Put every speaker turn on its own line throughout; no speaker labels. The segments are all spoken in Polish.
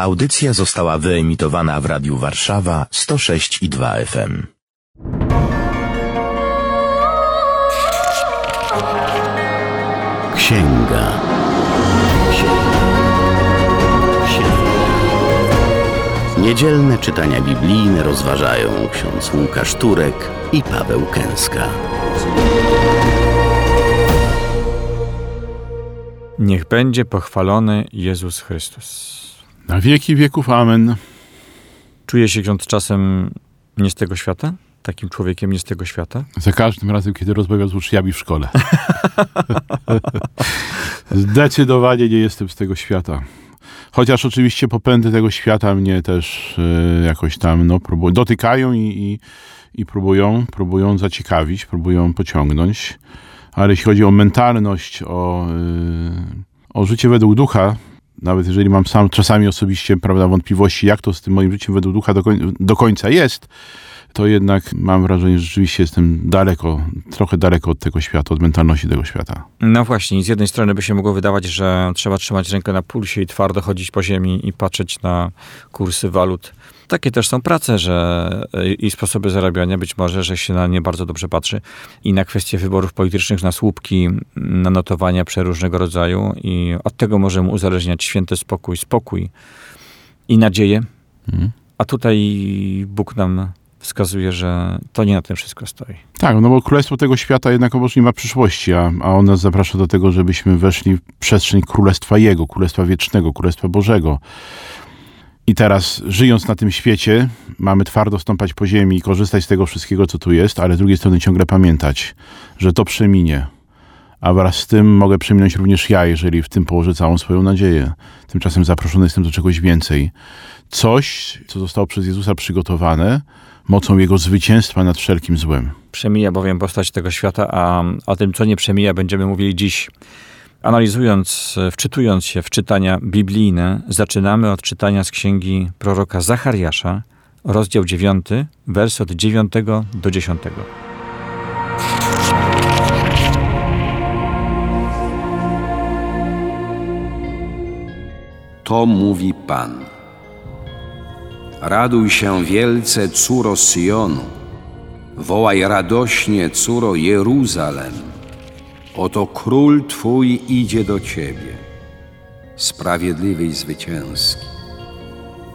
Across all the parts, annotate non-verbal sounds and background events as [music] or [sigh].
Audycja została wyemitowana w Radiu Warszawa 106 i 2 FM.
Księga. Księga. Księga. Niedzielne czytania biblijne rozważają ksiądz Łukasz Turek i Paweł Kęska.
Niech będzie pochwalony Jezus Chrystus.
Na wieki wieków amen.
Czuje się ksiądz czasem nie z tego świata? Takim człowiekiem nie z tego świata?
Za każdym razem, kiedy rozmawiam z uczniami w szkole. [laughs] Zdecydowanie nie jestem z tego świata. Chociaż oczywiście popędy tego świata mnie też e, jakoś tam no, próbują, dotykają i, i, i próbują, próbują zaciekawić, próbują pociągnąć. Ale jeśli chodzi o mentalność, o, e, o życie według ducha, nawet jeżeli mam sam czasami osobiście prawda, wątpliwości, jak to z tym moim życiem według ducha do, koń, do końca jest, to jednak mam wrażenie, że rzeczywiście jestem daleko, trochę daleko od tego świata, od mentalności tego świata.
No właśnie, z jednej strony by się mogło wydawać, że trzeba trzymać rękę na pulsie i twardo chodzić po ziemi i patrzeć na kursy walut. Takie też są prace, że i sposoby zarabiania, być może, że się na nie bardzo dobrze patrzy i na kwestie wyborów politycznych, na słupki, na notowania przeróżnego rodzaju i od tego możemy uzależniać święty spokój, spokój i nadzieję.
Mhm.
A tutaj Bóg nam wskazuje, że to nie na tym wszystko stoi.
Tak, no bo królestwo tego świata jednak obecnie nie ma przyszłości, a, a on nas zaprasza do tego, żebyśmy weszli w przestrzeń królestwa Jego, królestwa wiecznego, królestwa Bożego. I teraz, żyjąc na tym świecie, mamy twardo stąpać po ziemi i korzystać z tego wszystkiego, co tu jest, ale z drugiej strony ciągle pamiętać, że to przeminie. A wraz z tym mogę przeminąć również ja, jeżeli w tym położę całą swoją nadzieję. Tymczasem zaproszony jestem do czegoś więcej. Coś, co zostało przez Jezusa przygotowane, mocą Jego zwycięstwa nad wszelkim złem.
Przemija bowiem postać tego świata, a o tym, co nie przemija, będziemy mówili dziś. Analizując, wczytując się w czytania biblijne, zaczynamy od czytania z księgi proroka Zachariasza, rozdział 9, wers od 9 do 10.
To mówi Pan. Raduj się wielce, córo Syjonu. Wołaj radośnie, córo Jeruzalem. Oto król Twój idzie do Ciebie, sprawiedliwy i zwycięski.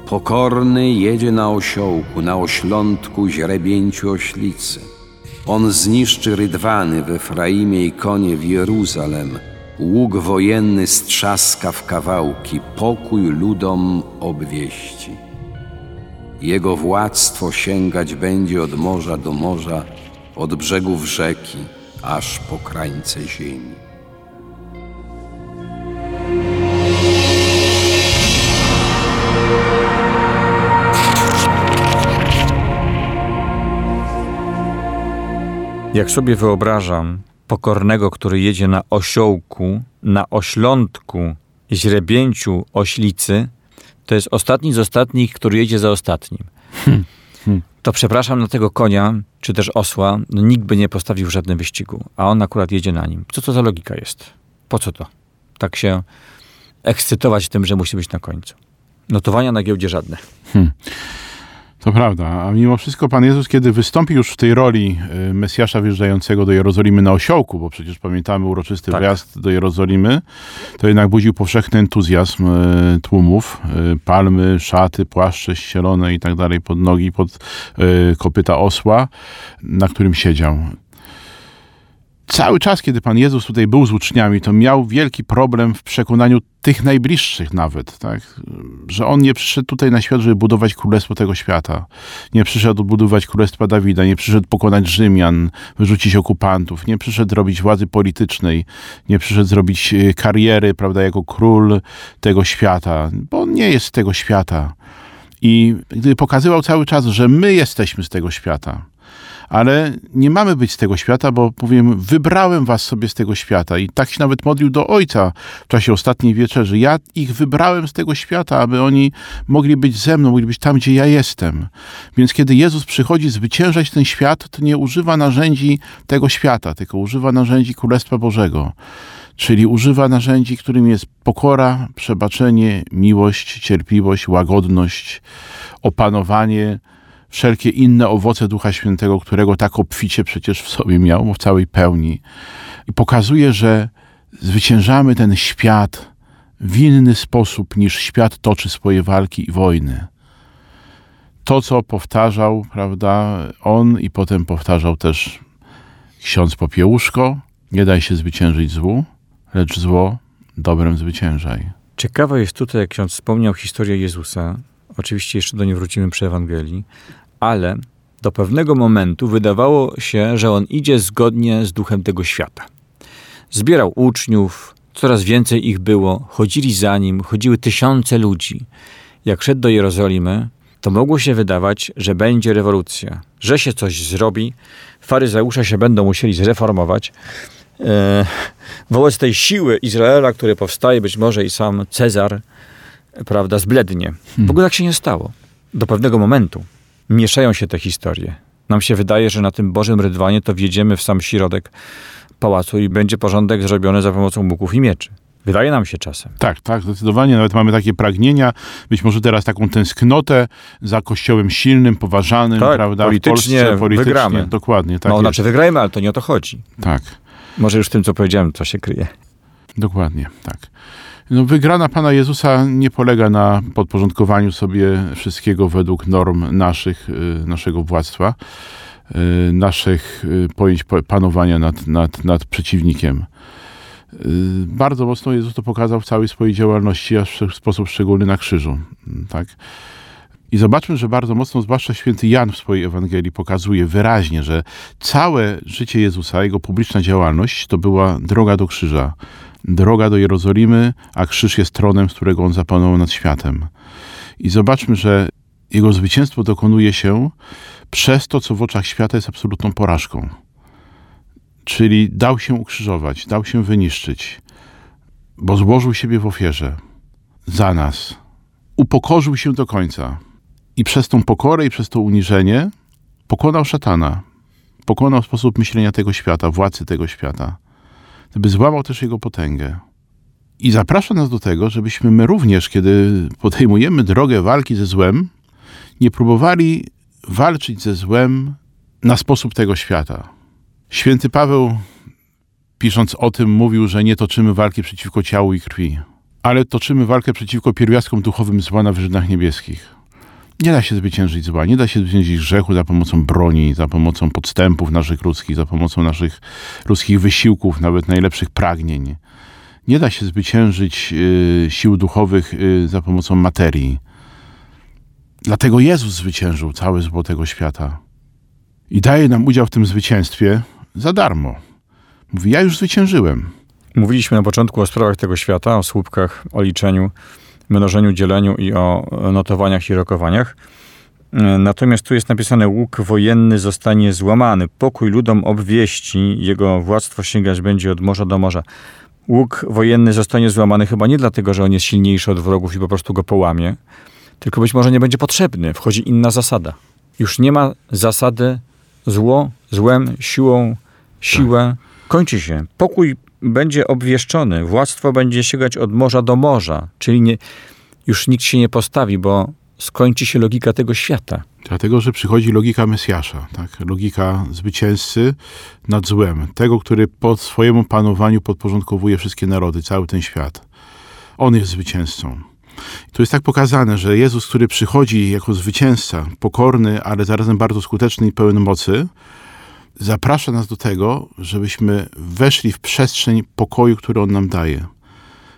Pokorny jedzie na osiołku, na oślątku źrebięciu oślicy. On zniszczy rydwany w Efraimie i konie w Jeruzalem. Łuk wojenny strzaska w kawałki, pokój ludom obwieści. Jego władztwo sięgać będzie od morza do morza, od brzegów rzeki, aż po krańce ziemi.
Jak sobie wyobrażam pokornego, który jedzie na osiołku, na oślątku, źrebięciu oślicy, to jest ostatni z ostatnich, który jedzie za ostatnim. To przepraszam na tego konia, czy też osła, no nikt by nie postawił żadnym wyścigu, a on akurat jedzie na nim. Co to za logika jest? Po co to? Tak się ekscytować tym, że musi być na końcu. Notowania na giełdzie żadne.
To prawda, a mimo wszystko Pan Jezus, kiedy wystąpił już w tej roli y, Mesjasza wjeżdżającego do Jerozolimy na osiołku, bo przecież pamiętamy uroczysty
Tak.
wjazd do Jerozolimy, to jednak budził powszechny entuzjazm y, tłumów. Y, Palmy, szaty, płaszcze ścielone i tak dalej pod nogi, pod kopyta osła, na którym siedział. Cały czas, kiedy Pan Jezus tutaj był z uczniami, to miał wielki problem w przekonaniu tych najbliższych nawet, tak? że On nie przyszedł tutaj na świat, żeby budować królestwo tego świata. Nie przyszedł budować królestwa Dawida, nie przyszedł pokonać Rzymian, wyrzucić okupantów, nie przyszedł robić władzy politycznej, nie przyszedł zrobić e, kariery, prawda, jako król tego świata, bo On nie jest z tego świata. I gdy pokazywał cały czas, że my jesteśmy z tego świata, ale nie mamy być z tego świata, bo powiem, wybrałem was sobie z tego świata i tak się nawet modlił do Ojca w czasie ostatniej wieczerzy. Ja ich wybrałem z tego świata, aby oni mogli być ze mną, mogli być tam, gdzie ja jestem. Więc kiedy Jezus przychodzi zwyciężać ten świat, to nie używa narzędzi tego świata, tylko używa narzędzi Królestwa Bożego. Czyli używa narzędzi, którym jest pokora, przebaczenie, miłość, cierpliwość, łagodność, opanowanie, wszelkie inne owoce Ducha Świętego, którego tak obficie przecież w sobie miał, w całej pełni. I pokazuje, że zwyciężamy ten świat w inny sposób niż świat toczy swoje walki i wojny. To, co powtarzał, prawda, on i potem powtarzał też ksiądz Popiełuszko, nie daj się zwyciężyć złu, lecz zło dobrem zwyciężaj.
Ciekawe jest tutaj, jak ksiądz wspomniał historię Jezusa. Oczywiście jeszcze do niej wrócimy przy Ewangelii, ale do pewnego momentu wydawało się, że on idzie zgodnie z duchem tego świata. Zbierał uczniów, coraz więcej ich było, chodzili za nim, chodziły tysiące ludzi. Jak szedł do Jerozolimy, to mogło się wydawać, że będzie rewolucja, że się coś zrobi, faryzeusze się będą musieli zreformować. E, wobec tej siły Izraela, który powstaje, być może i sam Cezar, prawda, zblednie. W ogóle tak się nie stało. Do pewnego momentu mieszają się te historie. Nam się wydaje, że na tym Bożym Rydwanie to wjedziemy w sam środek pałacu i będzie porządek zrobiony za pomocą buków i mieczy. Wydaje nam się czasem.
Tak, tak, zdecydowanie. Nawet mamy takie pragnienia, być może teraz taką tęsknotę za kościołem silnym, poważanym,
Tak,
prawda?
politycznie
w Polsce, politycznie
wygramy.
Dokładnie, tak
no,
jest.
znaczy wygrajmy, ale to nie o to chodzi.
Tak,
Może już w tym, co powiedziałem, co się kryje.
dokładnie, tak. No, wygrana Pana Jezusa nie polega na podporządkowaniu sobie wszystkiego według norm naszych, y, naszego władztwa, y, naszych y, pojęć pa- panowania nad, nad, nad przeciwnikiem. Bardzo mocno Jezus to pokazał w całej swojej działalności, aż w sposób szczególny na krzyżu. Tak? I zobaczmy, że bardzo mocno, zwłaszcza święty Jan w swojej Ewangelii pokazuje wyraźnie, że całe życie Jezusa, jego publiczna działalność to była droga do krzyża. Droga do Jerozolimy, a krzyż jest tronem, z którego on zapanował nad światem. I zobaczmy, że jego zwycięstwo dokonuje się przez to, co w oczach świata jest absolutną porażką. Czyli dał się ukrzyżować, dał się wyniszczyć, bo złożył siebie w ofierze za nas. Upokorzył się do końca. I przez tą pokorę i przez to uniżenie pokonał szatana. Pokonał sposób myślenia tego świata, władcy tego świata. Gdyby złamał też jego potęgę. I zaprasza nas do tego, żebyśmy my również, kiedy podejmujemy drogę walki ze złem, nie próbowali walczyć ze złem na sposób tego świata. Święty Paweł, pisząc o tym, mówił, że nie toczymy walki przeciwko ciału i krwi, ale toczymy walkę przeciwko pierwiastkom duchowym zła na wyżynach niebieskich. Nie da się zwyciężyć zła, nie da się zwyciężyć grzechu za pomocą broni, za pomocą podstępów naszych ludzkich, za pomocą naszych ludzkich wysiłków, nawet najlepszych pragnień. Nie da się zwyciężyć y, sił duchowych y, za pomocą materii. Dlatego Jezus zwyciężył całe zło tego świata. I daje nam udział w tym zwycięstwie za darmo. Mówi, ja już zwyciężyłem.
Mówiliśmy na początku o sprawach tego świata, o słupkach, o liczeniu, mnożeniu, dzieleniu i o notowaniach i rokowaniach. Natomiast tu jest napisane, łuk wojenny zostanie złamany, pokój ludom obwieści, jego władztwo sięgać będzie od morza do morza. Łuk wojenny zostanie złamany chyba nie dlatego, że on jest silniejszy od wrogów i po prostu go połamie, tylko być może nie będzie potrzebny. Wchodzi inna zasada. Już nie ma zasady zło, złem, siłą, siłę. Kończy się. Pokój będzie obwieszczony, władztwo będzie sięgać od morza do morza, czyli nie, już nikt się nie postawi, bo skończy się logika tego świata.
Dlatego, że przychodzi logika Mesjasza, tak? logika zwycięzcy nad złem, tego, który pod swojemu panowaniu podporządkowuje wszystkie narody, cały ten świat. On jest zwycięzcą. Tu jest tak pokazane, że Jezus, który przychodzi jako zwycięzca, pokorny, ale zarazem bardzo skuteczny i pełen mocy, zaprasza nas do tego, żebyśmy weszli w przestrzeń pokoju, który On nam daje.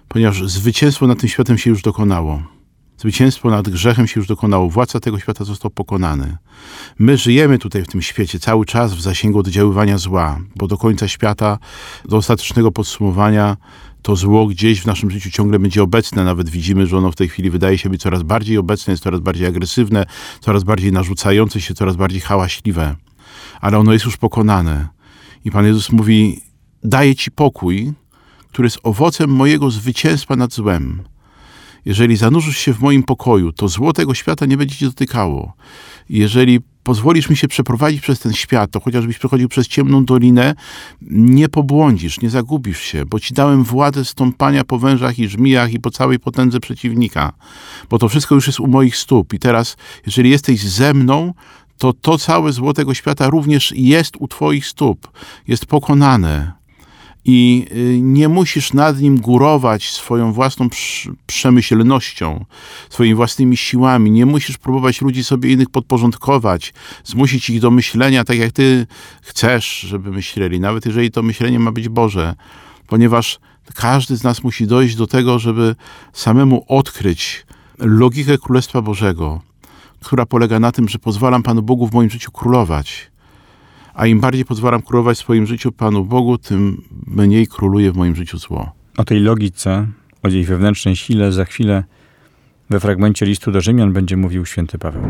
Ponieważ zwycięstwo nad tym światem się już dokonało. Zwycięstwo nad grzechem się już dokonało. Władca tego świata został pokonany. My żyjemy tutaj w tym świecie cały czas w zasięgu oddziaływania zła, bo do końca świata, do ostatecznego podsumowania, to zło gdzieś w naszym życiu ciągle będzie obecne. Nawet widzimy, że ono w tej chwili wydaje się być coraz bardziej obecne, jest coraz bardziej agresywne, coraz bardziej narzucające się, coraz bardziej hałaśliwe. Ale ono jest już pokonane. I Pan Jezus mówi: Daję Ci pokój, który jest owocem mojego zwycięstwa nad złem. Jeżeli zanurzysz się w moim pokoju, to zło tego świata nie będzie cię dotykało. Jeżeli pozwolisz mi się przeprowadzić przez ten świat, to chociażbyś przechodził przez ciemną dolinę, nie pobłądzisz, nie zagubisz się, bo ci dałem władzę stąpania po wężach i żmijach i po całej potędze przeciwnika. Bo to wszystko już jest u moich stóp. I teraz, jeżeli jesteś ze mną, to to całe zło tego świata również jest u twoich stóp. Jest pokonane i y, nie musisz nad nim górować swoją własną prz- przemyślnością, swoimi własnymi siłami. Nie musisz próbować ludzi sobie innych podporządkować, zmusić ich do myślenia tak, jak ty chcesz, żeby myśleli, nawet jeżeli to myślenie ma być Boże, ponieważ każdy z nas musi dojść do tego, żeby samemu odkryć logikę Królestwa Bożego, która polega na tym, że pozwalam Panu Bogu w moim życiu królować a im bardziej pozwalam królować w swoim życiu Panu Bogu, tym mniej króluje w moim życiu zło.
O tej logice, o jej wewnętrznej sile za chwilę we fragmencie listu do Rzymian będzie mówił święty Paweł.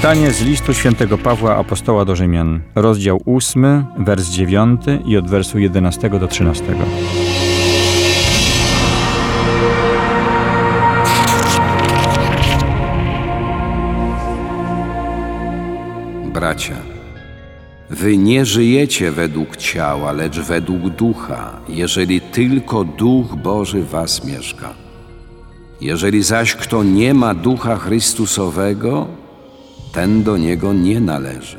Czytanie z listu świętego Pawła Apostoła do Rzymian, rozdział 8, wers 9 i od wersu 11 do 13.
Bracia, wy nie żyjecie według ciała, lecz według ducha, jeżeli tylko duch Boży was mieszka. Jeżeli zaś kto nie ma ducha Chrystusowego, ten do niego nie należy.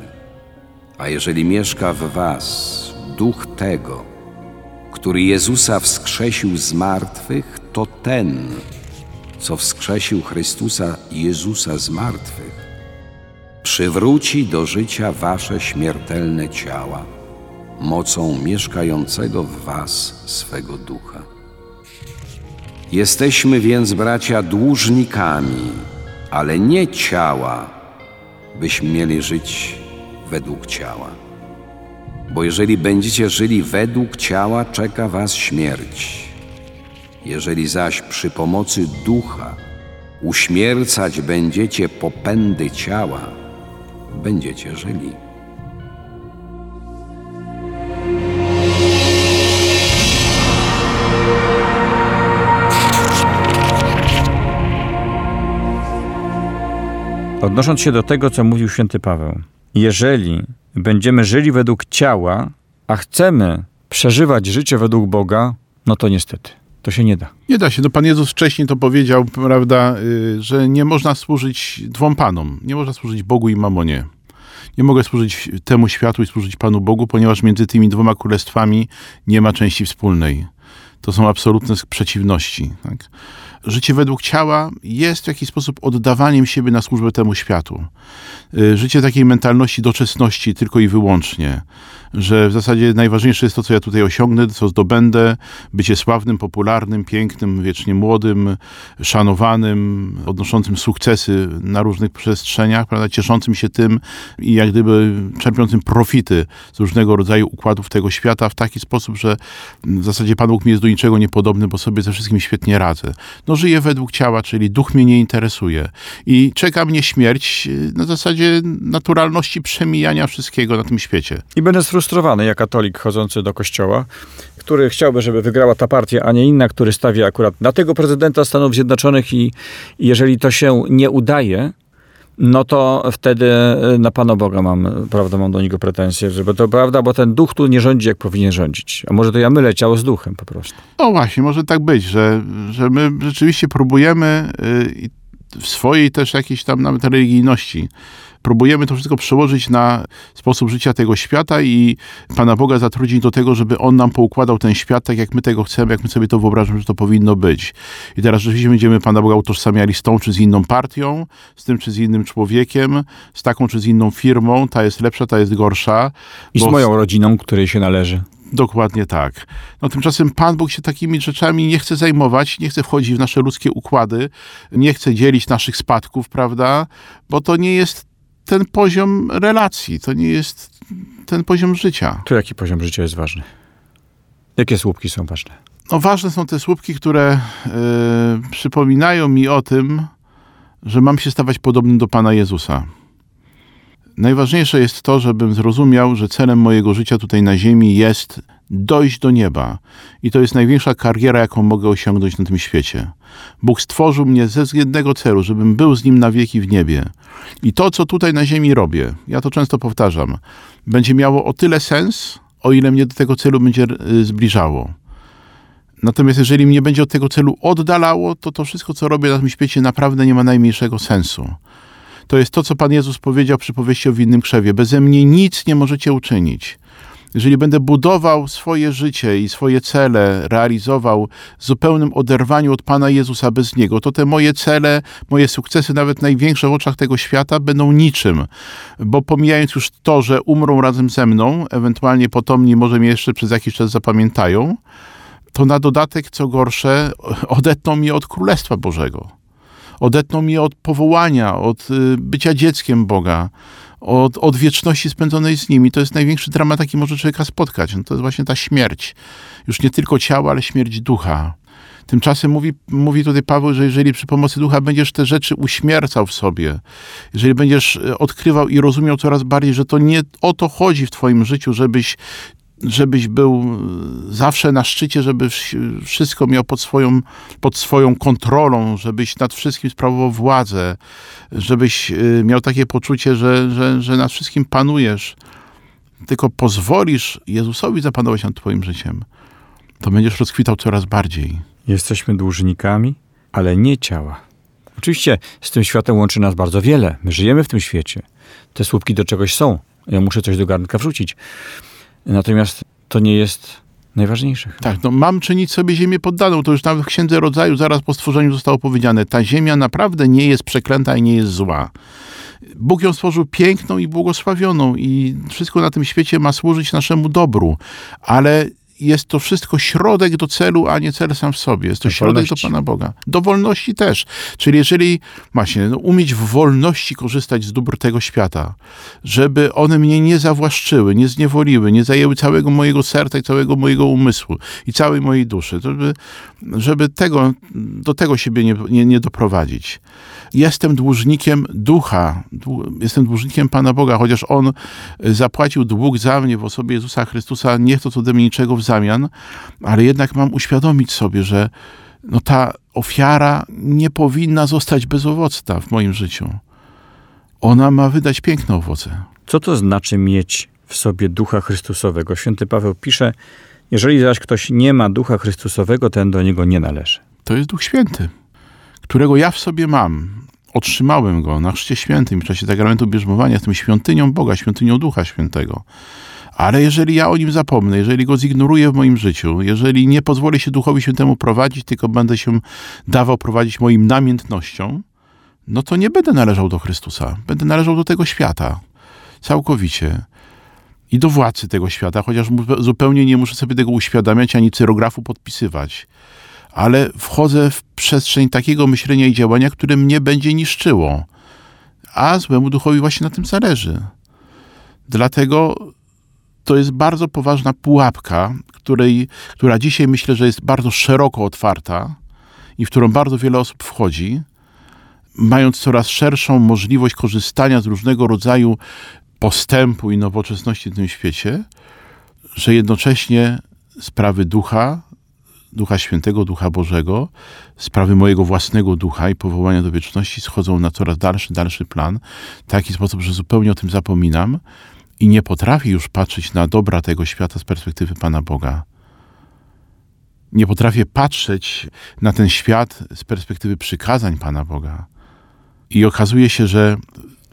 A jeżeli mieszka w was duch tego, który Jezusa wskrzesił z martwych, to ten, co wskrzesił Chrystusa Jezusa z martwych, przywróci do życia wasze śmiertelne ciała mocą mieszkającego w was swego ducha. Jesteśmy więc, bracia, dłużnikami, ale nie ciała, byśmy mieli żyć według ciała. Bo jeżeli będziecie żyli według ciała, czeka was śmierć. Jeżeli zaś przy pomocy ducha uśmiercać będziecie popędy ciała, będziecie żyli.
Odnosząc się do tego, co mówił święty Paweł, jeżeli będziemy żyli według ciała, a chcemy przeżywać życie według Boga, no to niestety, to się nie da.
Nie da się. No Pan Jezus wcześniej to powiedział, prawda, y, że nie można służyć dwom panom. Nie można służyć Bogu i mamonie. Nie mogę służyć temu światu i służyć Panu Bogu, ponieważ między tymi dwoma królestwami nie ma części wspólnej. To są absolutne przeciwności. Tak? Życie według ciała jest w jakiś sposób oddawaniem siebie na służbę temu światu. Y, Życie takiej mentalności doczesności tylko i wyłącznie. Że w zasadzie najważniejsze jest to, co ja tutaj osiągnę, co zdobędę, bycie sławnym, popularnym, pięknym, wiecznie młodym, szanowanym, odnoszącym sukcesy na różnych przestrzeniach, prawda, cieszącym się tym i jak gdyby czerpiącym profity z różnego rodzaju układów tego świata w taki sposób, że w zasadzie Pan Bóg mi jest do niczego niepodobny, bo sobie ze wszystkim świetnie radzę. No żyję według ciała, czyli duch mnie nie interesuje i czeka mnie śmierć na zasadzie naturalności przemijania wszystkiego na tym świecie.
I będę jak katolik chodzący do kościoła, który chciałby, żeby wygrała ta partia, a nie inna, który stawia akurat na tego prezydenta Stanów Zjednoczonych i, jeżeli to się nie udaje, no to wtedy y, na Pana Boga mam, prawda, mam do niego pretensje, żeby to prawda, bo ten duch tu nie rządzi, jak powinien rządzić. A może to ja mylę ciało z duchem po prostu.
No właśnie, może tak być, że, że my rzeczywiście próbujemy y, w swojej też jakiejś tam nawet religijności próbujemy to wszystko przełożyć na sposób życia tego świata i Pana Boga zatrudnić do tego, żeby On nam poukładał ten świat tak, jak my tego chcemy, jak my sobie to wyobrażamy, że to powinno być. I teraz rzeczywiście będziemy Pana Boga utożsamiali z tą czy z inną partią, z tym czy z innym człowiekiem, z taką czy z inną firmą, ta jest lepsza, ta jest gorsza.
I z moją rodziną, której się należy.
Dokładnie tak. No tymczasem Pan Bóg się takimi rzeczami nie chce zajmować, nie chce wchodzić w nasze ludzkie układy, nie chce dzielić naszych spadków, prawda? Bo to nie jest ten poziom relacji, to nie jest ten poziom życia.
Tu jaki poziom życia jest ważny? Jakie słupki są ważne?
No ważne są te słupki, które e, przypominają mi o tym, że mam się stawać podobnym do Pana Jezusa. Najważniejsze jest to, żebym zrozumiał, że celem mojego życia tutaj na ziemi jest dojść do nieba. I to jest największa kariera, jaką mogę osiągnąć na tym świecie. Bóg stworzył mnie ze względnego celu, żebym był z Nim na wieki w niebie. I to, co tutaj na ziemi robię, ja to często powtarzam, będzie miało o tyle sens, o ile mnie do tego celu będzie y, zbliżało. Natomiast jeżeli mnie będzie od tego celu oddalało, to to wszystko, co robię na tym świecie, naprawdę nie ma najmniejszego sensu. To jest to, co Pan Jezus powiedział przy powieści o winnym krzewie. Beze mnie nic nie możecie uczynić. Jeżeli będę budował swoje życie i swoje cele, realizował w zupełnym oderwaniu od Pana Jezusa bez Niego, to te moje cele, moje sukcesy, nawet największe w oczach tego świata, będą niczym. Bo pomijając już to, że umrą razem ze mną, ewentualnie potomni może mnie jeszcze przez jakiś czas zapamiętają, to na dodatek, co gorsze, odetną mnie od Królestwa Bożego. Odetną mnie od powołania, od y, bycia dzieckiem Boga, od, od wieczności spędzonej z nimi. To jest największy dramat, jaki może człowieka spotkać. No to jest właśnie ta śmierć. Już nie tylko ciała, ale śmierć ducha. Tymczasem mówi, mówi tutaj Paweł, że jeżeli przy pomocy ducha będziesz te rzeczy uśmiercał w sobie, jeżeli będziesz y, odkrywał i rozumiał coraz bardziej, że to nie o to chodzi w twoim życiu, żebyś żebyś był zawsze na szczycie, żeby wszystko miał pod swoją, pod swoją kontrolą, żebyś nad wszystkim sprawował władzę, żebyś y, miał takie poczucie, że, że, że nad wszystkim panujesz, tylko pozwolisz Jezusowi zapanować nad twoim życiem, to będziesz rozkwitał coraz bardziej.
Jesteśmy dłużnikami, ale nie ciała. Oczywiście z tym światem łączy nas bardzo wiele. My żyjemy w tym świecie. Te słupki do czegoś są. Ja muszę coś do garnka wrzucić. Natomiast to nie jest najważniejsze.
Tak, no mam czynić sobie ziemię poddaną. To już nawet w Księdze Rodzaju zaraz po stworzeniu zostało powiedziane. Ta ziemia naprawdę nie jest przeklęta i nie jest zła. Bóg ją stworzył piękną i błogosławioną i wszystko na tym świecie ma służyć naszemu dobru. Ale jest to wszystko środek do celu, a nie cel sam w sobie. Jest to do środek wolności. do Pana Boga. Do wolności też. Czyli jeżeli właśnie no, umieć w wolności korzystać z dóbr tego świata, żeby one mnie nie zawłaszczyły, nie zniewoliły, nie zajęły całego mojego serca i całego mojego umysłu i całej mojej duszy, żeby, żeby tego, do tego siebie nie, nie, nie doprowadzić jestem dłużnikiem ducha, jestem dłużnikiem Pana Boga, chociaż On zapłacił dług za mnie w osobie Jezusa Chrystusa, nie chcąc ode mnie niczego w zamian, ale jednak mam uświadomić sobie, że no ta ofiara nie powinna zostać bezowocna w moim życiu. Ona ma wydać piękne owoce.
Co to znaczy mieć w sobie ducha Chrystusowego? Święty Paweł pisze, jeżeli zaś ktoś nie ma ducha Chrystusowego, ten do niego nie należy.
To jest Duch Święty, którego ja w sobie mam otrzymałem go na Chrzcie Świętym w czasie zagramentu bierzmowania, jestem świątynią Boga, świątynią Ducha Świętego. Ale jeżeli ja o nim zapomnę, jeżeli go zignoruję w moim życiu, jeżeli nie pozwolę się Duchowi Świętemu prowadzić, tylko będę się dawał prowadzić moim namiętnością, no to nie będę należał do Chrystusa. Będę należał do tego świata. Całkowicie. I do władcy tego świata, chociaż zupełnie nie muszę sobie tego uświadamiać ani cyrografu podpisywać ale wchodzę w przestrzeń takiego myślenia i działania, które mnie będzie niszczyło. A złemu duchowi właśnie na tym zależy. Dlatego to jest bardzo poważna pułapka, której, która dzisiaj myślę, że jest bardzo szeroko otwarta i w którą bardzo wiele osób wchodzi, mając coraz szerszą możliwość korzystania z różnego rodzaju postępu i nowoczesności w tym świecie, że jednocześnie sprawy ducha Ducha Świętego, Ducha Bożego, sprawy mojego własnego ducha i powołania do wieczności schodzą na coraz dalszy, dalszy plan, w taki sposób, że zupełnie o tym zapominam i nie potrafię już patrzeć na dobra tego świata z perspektywy Pana Boga. Nie potrafię patrzeć na ten świat z perspektywy przykazań Pana Boga. I okazuje się, że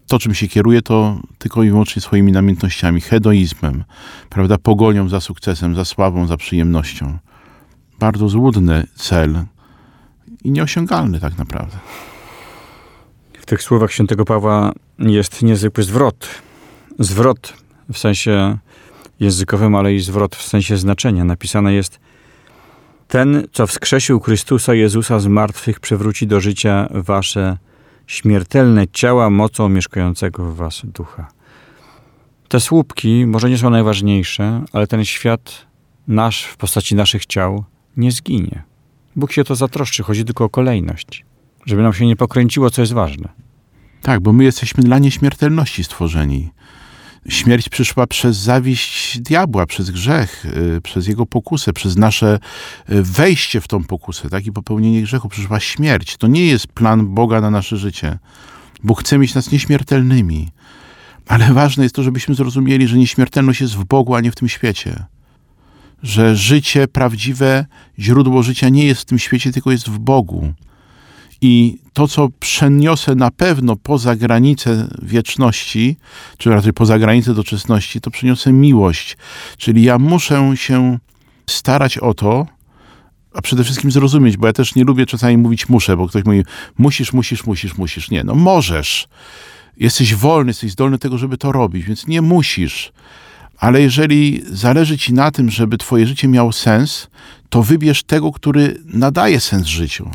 to, czym się kieruje, to tylko i wyłącznie swoimi namiętnościami, hedonizmem, prawda, pogonią za sukcesem, za sławą, za przyjemnością bardzo złudny cel i nieosiągalny tak naprawdę.
W tych słowach świętego Pawła jest niezwykły zwrot. Zwrot w sensie językowym, ale i zwrot w sensie znaczenia. Napisane jest ten, co wskrzesił Chrystusa Jezusa z martwych, przywróci do życia wasze śmiertelne ciała mocą mieszkającego w was ducha. Te słupki może nie są najważniejsze, ale ten świat nasz w postaci naszych ciał nie zginie. Bóg się to zatroszczy, chodzi tylko o kolejność, żeby nam się nie pokręciło, co jest ważne.
Tak, bo my jesteśmy dla nieśmiertelności stworzeni. Śmierć przyszła przez zawiść diabła, przez grzech, y, przez jego pokusę, przez nasze y, wejście w tą pokusę, tak? I popełnienie grzechu przyszła śmierć. To nie jest plan Boga na nasze życie. Bóg chce mieć nas nieśmiertelnymi. Ale ważne jest to, żebyśmy zrozumieli, że nieśmiertelność jest w Bogu, a nie w tym świecie. Że życie prawdziwe, źródło życia nie jest w tym świecie, tylko jest w Bogu. I to, co przeniosę na pewno poza granicę wieczności, czy raczej poza granicę doczesności, to przeniosę miłość. Czyli ja muszę się starać o to, a przede wszystkim zrozumieć, bo ja też nie lubię czasami mówić muszę, bo ktoś mówi musisz, musisz, musisz, musisz. Nie, no możesz. Jesteś wolny, jesteś zdolny do tego, żeby to robić, więc nie musisz. Ale jeżeli zależy ci na tym, żeby twoje życie miało sens, to wybierz tego, który nadaje sens życiu.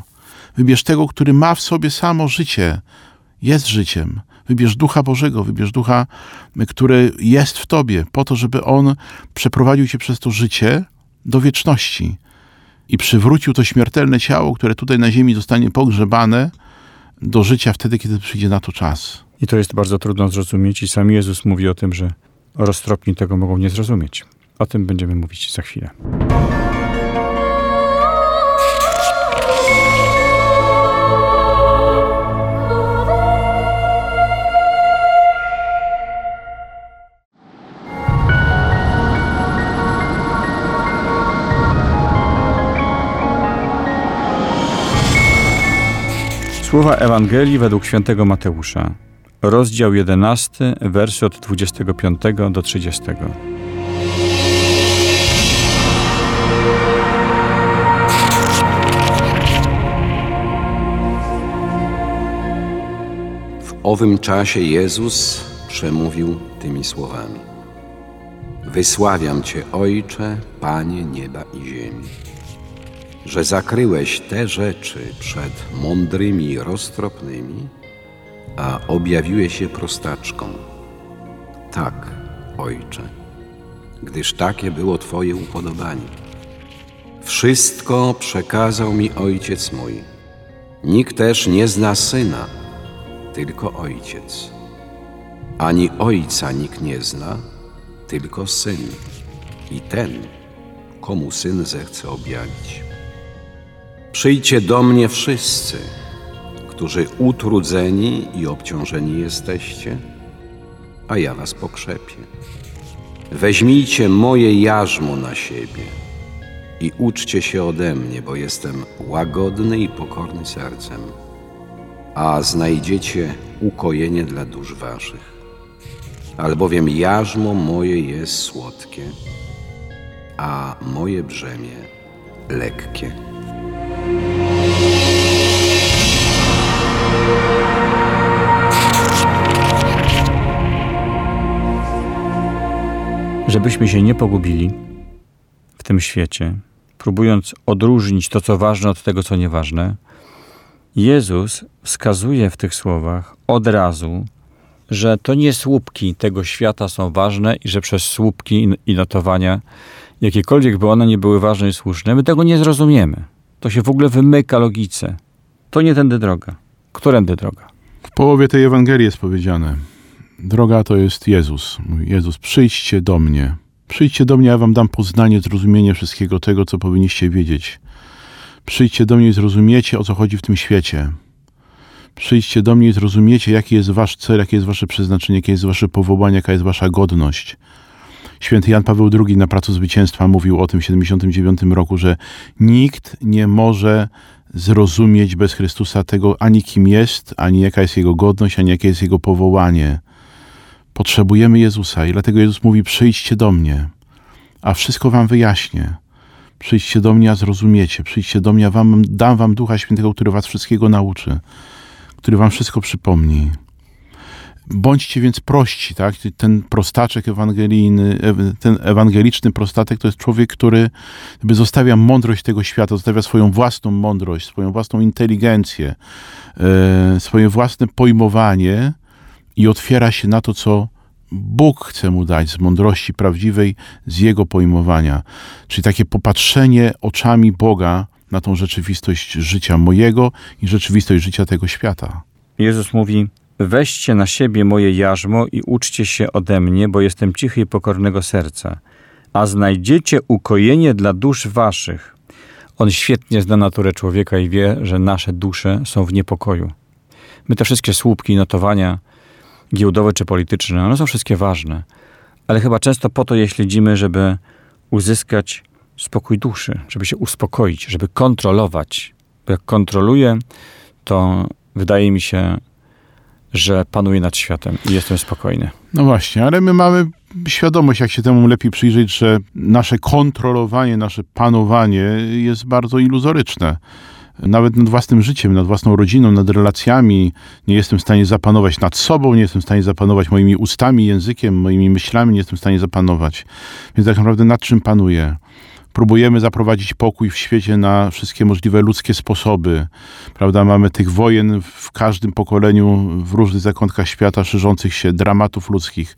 Wybierz tego, który ma w sobie samo życie, jest życiem. Wybierz Ducha Bożego, wybierz Ducha, który jest w tobie, po to, żeby on przeprowadził cię przez to życie do wieczności i przywrócił to śmiertelne ciało, które tutaj na ziemi zostanie pogrzebane, do życia wtedy, kiedy przyjdzie na to czas.
I to jest bardzo trudno zrozumieć, i sam Jezus mówi o tym, że roztropni tego mogą nie zrozumieć. O tym będziemy mówić za chwilę. Słowa Ewangelii według świętego Mateusza. Rozdział 11, wersy od 25 do 30.
W owym czasie Jezus przemówił tymi słowami: Wysławiam Cię, Ojcze, Panie nieba i ziemi, że zakryłeś te rzeczy przed mądrymi roztropnymi, a objawiłeś się prostaczkom. Tak, Ojcze, gdyż takie było Twoje upodobanie. Wszystko przekazał mi Ojciec mój. Nikt też nie zna Syna, tylko Ojciec. Ani Ojca nikt nie zna, tylko Syn. I ten, komu Syn zechce objawić. Przyjdźcie do mnie wszyscy, którzy utrudzeni i obciążeni jesteście, a ja was pokrzepię. Weźmijcie moje jarzmo na siebie i uczcie się ode mnie, bo jestem łagodny i pokorny sercem, a znajdziecie ukojenie dla dusz waszych. Albowiem jarzmo moje jest słodkie, a moje brzemię lekkie.
Żebyśmy się nie pogubili w tym świecie, próbując odróżnić to, co ważne od tego, co nieważne, Jezus wskazuje w tych słowach od razu, że to nie słupki tego świata są ważne i że przez słupki i notowania, jakiekolwiek by one nie były ważne i słuszne, my tego nie zrozumiemy. To się w ogóle wymyka logice. To nie tędy droga. Którędy droga?
W połowie tej Ewangelii jest powiedziane: Droga to jest Jezus. Mówi Jezus, przyjdźcie do mnie. Przyjdźcie do mnie, ja wam dam poznanie, zrozumienie wszystkiego tego, co powinniście wiedzieć. Przyjdźcie do mnie i zrozumiecie, o co chodzi w tym świecie. Przyjdźcie do mnie i zrozumiecie, jaki jest wasz cel, jakie jest wasze przeznaczenie, jakie jest wasze powołanie, jaka jest wasza godność. Święty Jan Paweł II na Pracu Zwycięstwa mówił o tym w 79 roku, że nikt nie może zrozumieć bez Chrystusa tego ani kim jest, ani jaka jest Jego godność, ani jakie jest Jego powołanie. Potrzebujemy Jezusa i dlatego Jezus mówi przyjdźcie do mnie, a wszystko wam wyjaśnię. Przyjdźcie do mnie, a zrozumiecie. Przyjdźcie do mnie, a wam, dam wam Ducha Świętego, który was wszystkiego nauczy, który wam wszystko przypomni. Bądźcie więc prości, tak? Ten prostaczek ewangelijny, ten ewangeliczny prostatek to jest człowiek, który jakby zostawia mądrość tego świata, zostawia swoją własną mądrość, swoją własną inteligencję, e, swoje własne pojmowanie i otwiera się na to, co Bóg chce mu dać z mądrości prawdziwej, z jego pojmowania. Czyli takie popatrzenie oczami Boga na tą rzeczywistość życia mojego i rzeczywistość życia tego świata.
Jezus mówi: Weźcie na siebie moje jarzmo i uczcie się ode mnie, bo jestem cichy i pokornego serca, a znajdziecie ukojenie dla dusz waszych. On świetnie zna naturę człowieka i wie, że nasze dusze są w niepokoju. My te wszystkie słupki, notowania giełdowe czy polityczne, one są wszystkie ważne, ale chyba często po to je śledzimy, żeby uzyskać spokój duszy, żeby się uspokoić, żeby kontrolować. Bo jak kontroluję, to wydaje mi się, że panuję nad światem i jestem spokojny.
No właśnie, ale my mamy świadomość, jak się temu lepiej przyjrzeć, że nasze kontrolowanie, nasze panowanie jest bardzo iluzoryczne. Nawet nad własnym życiem, nad własną rodziną, nad relacjami nie jestem w stanie zapanować nad sobą, nie jestem w stanie zapanować moimi ustami, językiem, moimi myślami, nie jestem w stanie zapanować. Więc tak naprawdę nad czym panuję? Próbujemy zaprowadzić pokój w świecie na wszystkie możliwe ludzkie sposoby. Prawda? Mamy tych wojen w każdym pokoleniu, w różnych zakątkach świata szerzących się, dramatów ludzkich,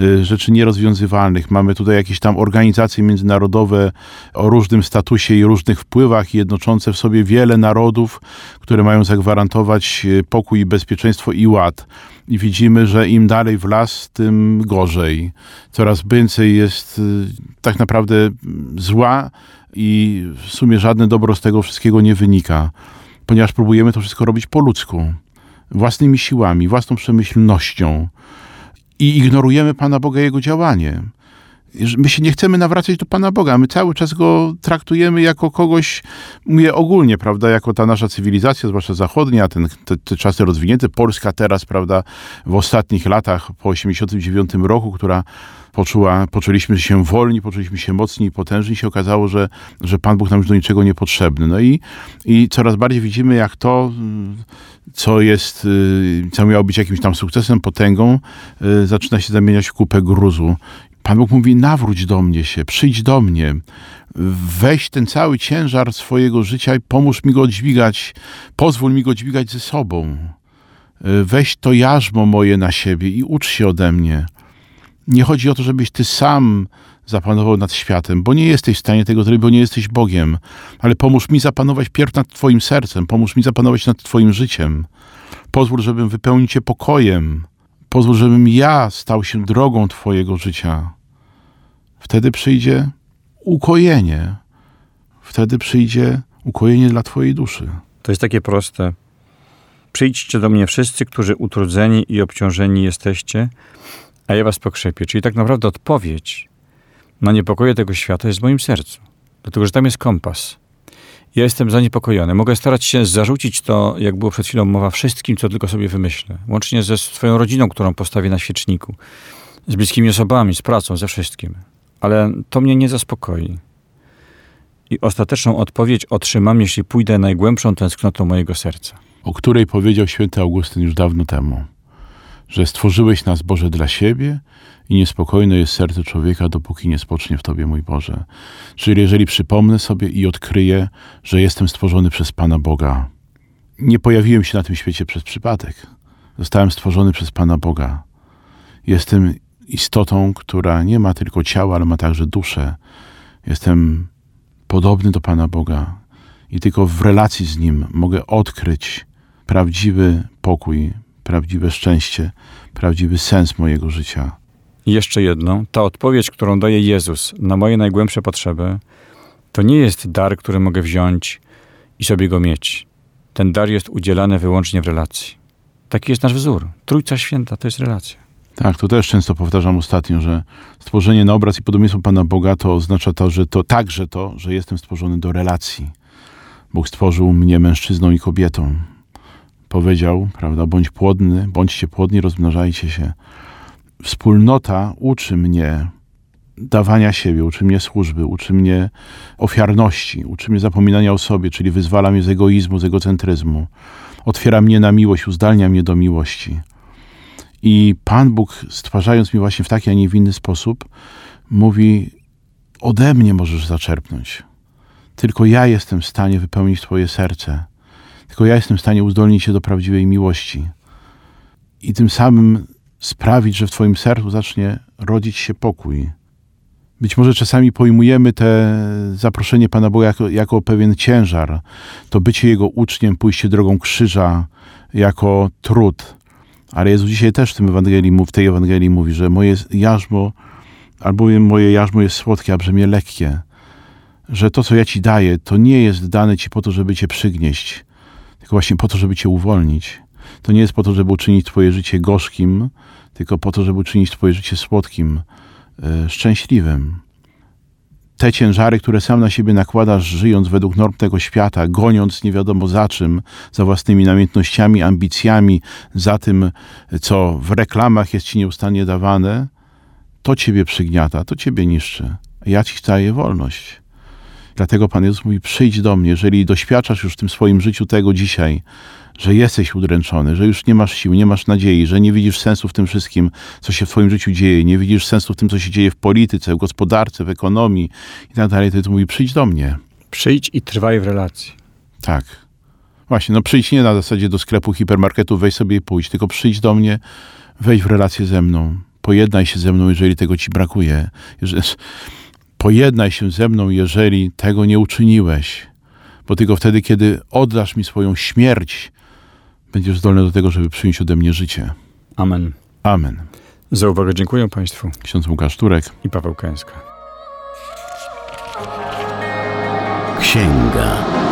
y, rzeczy nierozwiązywalnych. Mamy tutaj jakieś tam organizacje międzynarodowe o różnym statusie i różnych wpływach, jednoczące w sobie wiele narodów, które mają zagwarantować y, pokój bezpieczeństwo i ład i widzimy, że im dalej w las, tym gorzej. Coraz więcej jest y, tak naprawdę zła i w sumie żadne dobro z tego wszystkiego nie wynika, ponieważ próbujemy to wszystko robić po ludzku, własnymi siłami, własną przemyślnością i ignorujemy Pana Boga i Jego działanie my się nie chcemy nawracać do Pana Boga. My cały czas go traktujemy jako kogoś, mówię ogólnie, prawda, jako ta nasza cywilizacja, zwłaszcza zachodnia, ten, te, te czasy rozwinięte, Polska teraz, prawda, w ostatnich latach, po 89 roku, która poczuła, poczuliśmy się wolni, poczuliśmy się mocni i potężni, się okazało, że, że Pan Bóg nam już do niczego niepotrzebny. No i, i coraz bardziej widzimy, jak to, co jest, y, co miało być jakimś tam sukcesem, potęgą, y, zaczyna się zamieniać w kupę gruzu. Pan Bóg mówi: nawróć do mnie się, przyjdź do mnie, weź ten cały ciężar swojego życia i pomóż mi go dźwigać, pozwól mi go dźwigać ze sobą. Weź to jarzmo moje na siebie i ucz się ode mnie. Nie chodzi o to, żebyś ty sam zapanował nad światem, bo nie jesteś w stanie tego zrobić, bo nie jesteś Bogiem, ale pomóż mi zapanować pierw nad Twoim sercem, pomóż mi zapanować nad Twoim życiem. Pozwól, żebym wypełnił Cię pokojem, Pozwól, żebym ja stał się drogą Twojego życia. Wtedy przyjdzie ukojenie. Wtedy przyjdzie ukojenie dla Twojej duszy.
To jest takie proste. Przyjdźcie do mnie wszyscy, którzy utrudzeni i obciążeni jesteście, a ja was pokrzepię. Czyli tak naprawdę odpowiedź na niepokoje tego świata jest w moim sercu. Dlatego, że tam jest kompas. Ja jestem zaniepokojony. Mogę starać się zarzucić to, jak było przed chwilą mowa, wszystkim, co tylko sobie wymyślę. Łącznie ze swoją rodziną, którą postawię na świeczniku. Z bliskimi osobami, z pracą, ze wszystkim. Ale to mnie nie zaspokoi. I ostateczną odpowiedź otrzymam, jeśli pójdę najgłębszą tęsknotą mojego serca.
O której powiedział święty Augustyn już dawno temu, że stworzyłeś nas, Boże, dla siebie i niespokojne jest serce człowieka, dopóki nie spocznie w Tobie, mój Boże. Czyli jeżeli przypomnę sobie i odkryję, że jestem stworzony przez Pana Boga, nie pojawiłem się na tym świecie przez przypadek. Zostałem stworzony przez Pana Boga. Jestem istotą, która nie ma tylko ciała, ale ma także duszę. Jestem podobny do Pana Boga i tylko w relacji z Nim mogę odkryć prawdziwy pokój, prawdziwe szczęście, prawdziwy sens mojego życia.
I jeszcze jedno, ta odpowiedź, którą daje Jezus na moje najgłębsze potrzeby, to nie jest dar, który mogę wziąć i sobie go mieć. Ten dar jest udzielany wyłącznie w relacji. Taki jest nasz wzór. Trójca Święta to jest relacja.
Tak, to też często powtarzam ostatnio, że stworzenie na obraz i podobieństwo Pana Boga to oznacza to, że to także to, że jestem stworzony do relacji. Bóg stworzył mnie mężczyzną i kobietą. Powiedział, prawda, bądź płodny, bądźcie płodni, rozmnażajcie się wspólnota uczy mnie dawania siebie, uczy mnie służby, uczy mnie ofiarności, uczy mnie zapominania o sobie, czyli wyzwala mnie z egoizmu, z egocentryzmu. Otwiera mnie na miłość, uzdalnia mnie do miłości. I Pan Bóg, stwarzając mi właśnie w taki, a nie w inny sposób, mówi: Ode mnie możesz zaczerpnąć. Tylko ja jestem w stanie wypełnić Twoje serce. Tylko ja jestem w stanie uzdolnić się do prawdziwej miłości. I tym samym sprawić, że w Twoim sercu zacznie rodzić się pokój. Być może czasami pojmujemy te zaproszenie Pana Boga jako, jako pewien ciężar, to bycie Jego uczniem, pójście drogą krzyża jako trud. Ale Jezus dzisiaj też w, tym Ewangelii, w tej Ewangelii mówi, że moje jarzmo, albowiem moje jarzmo jest słodkie, a brzemię lekkie. Że to, co ja Ci daję, to nie jest dane Ci po to, żeby Cię przygnieść, tylko właśnie po to, żeby Cię uwolnić. To nie jest po to, żeby uczynić Twoje życie gorzkim, tylko po to, żeby uczynić Twoje życie słodkim, e, szczęśliwym. Te ciężary, które sam na siebie nakładasz, żyjąc według norm tego świata, goniąc nie wiadomo za czym, za własnymi namiętnościami, ambicjami, za tym, co w reklamach jest ci nieustannie dawane, to ciebie przygniata, to ciebie niszczy. Ja ci daję wolność. Dlatego Pan Jezus mówi: przyjdź do mnie, jeżeli doświadczasz już w tym swoim życiu tego dzisiaj, że jesteś udręczony, że już nie masz sił, nie masz nadziei, że nie widzisz sensu w tym wszystkim, co się w Twoim życiu dzieje, nie widzisz sensu w tym, co się dzieje w polityce, w gospodarce, w ekonomii i tak dalej, to Jezus mówi: przyjdź do mnie.
Przyjdź i trwaj w relacji.
Tak. Właśnie, no przyjdź nie na zasadzie do sklepu, hipermarketu, weź sobie i pójdź, tylko przyjdź do mnie, wejdź w relację ze mną, pojednaj się ze mną, jeżeli tego ci brakuje. Jeżeli, pojednaj się ze mną, jeżeli tego nie uczyniłeś, bo tylko wtedy, kiedy oddasz mi swoją śmierć, będziesz zdolny do tego, żeby przyjąć ode mnie życie.
Amen.
Amen.
Za uwagę dziękuję Państwu
Ksiądz Łukasz Turek.
i Paweł Kęska.
Księga. Księga.